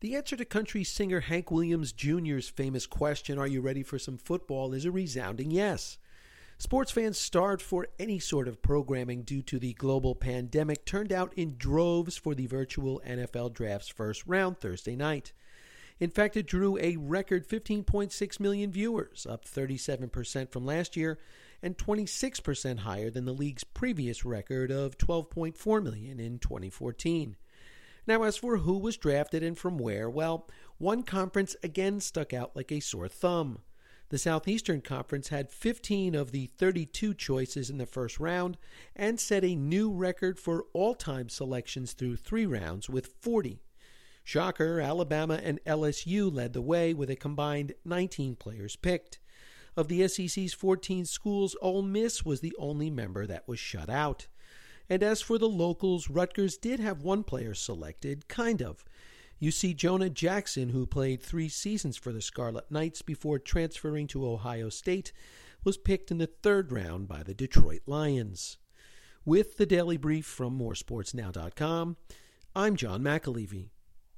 The answer to country singer Hank Williams Jr.'s famous question, Are you ready for some football? is a resounding yes. Sports fans starved for any sort of programming due to the global pandemic turned out in droves for the virtual NFL draft's first round Thursday night. In fact, it drew a record 15.6 million viewers, up 37% from last year and 26% higher than the league's previous record of 12.4 million in 2014. Now, as for who was drafted and from where, well, one conference again stuck out like a sore thumb. The Southeastern Conference had 15 of the 32 choices in the first round and set a new record for all time selections through three rounds with 40. Shocker, Alabama and LSU led the way with a combined 19 players picked. Of the SEC's 14 schools, Ole Miss was the only member that was shut out. And as for the locals, Rutgers did have one player selected, kind of. You see, Jonah Jackson, who played three seasons for the Scarlet Knights before transferring to Ohio State, was picked in the third round by the Detroit Lions. With the Daily Brief from moresportsnow.com, I'm John McAlevey.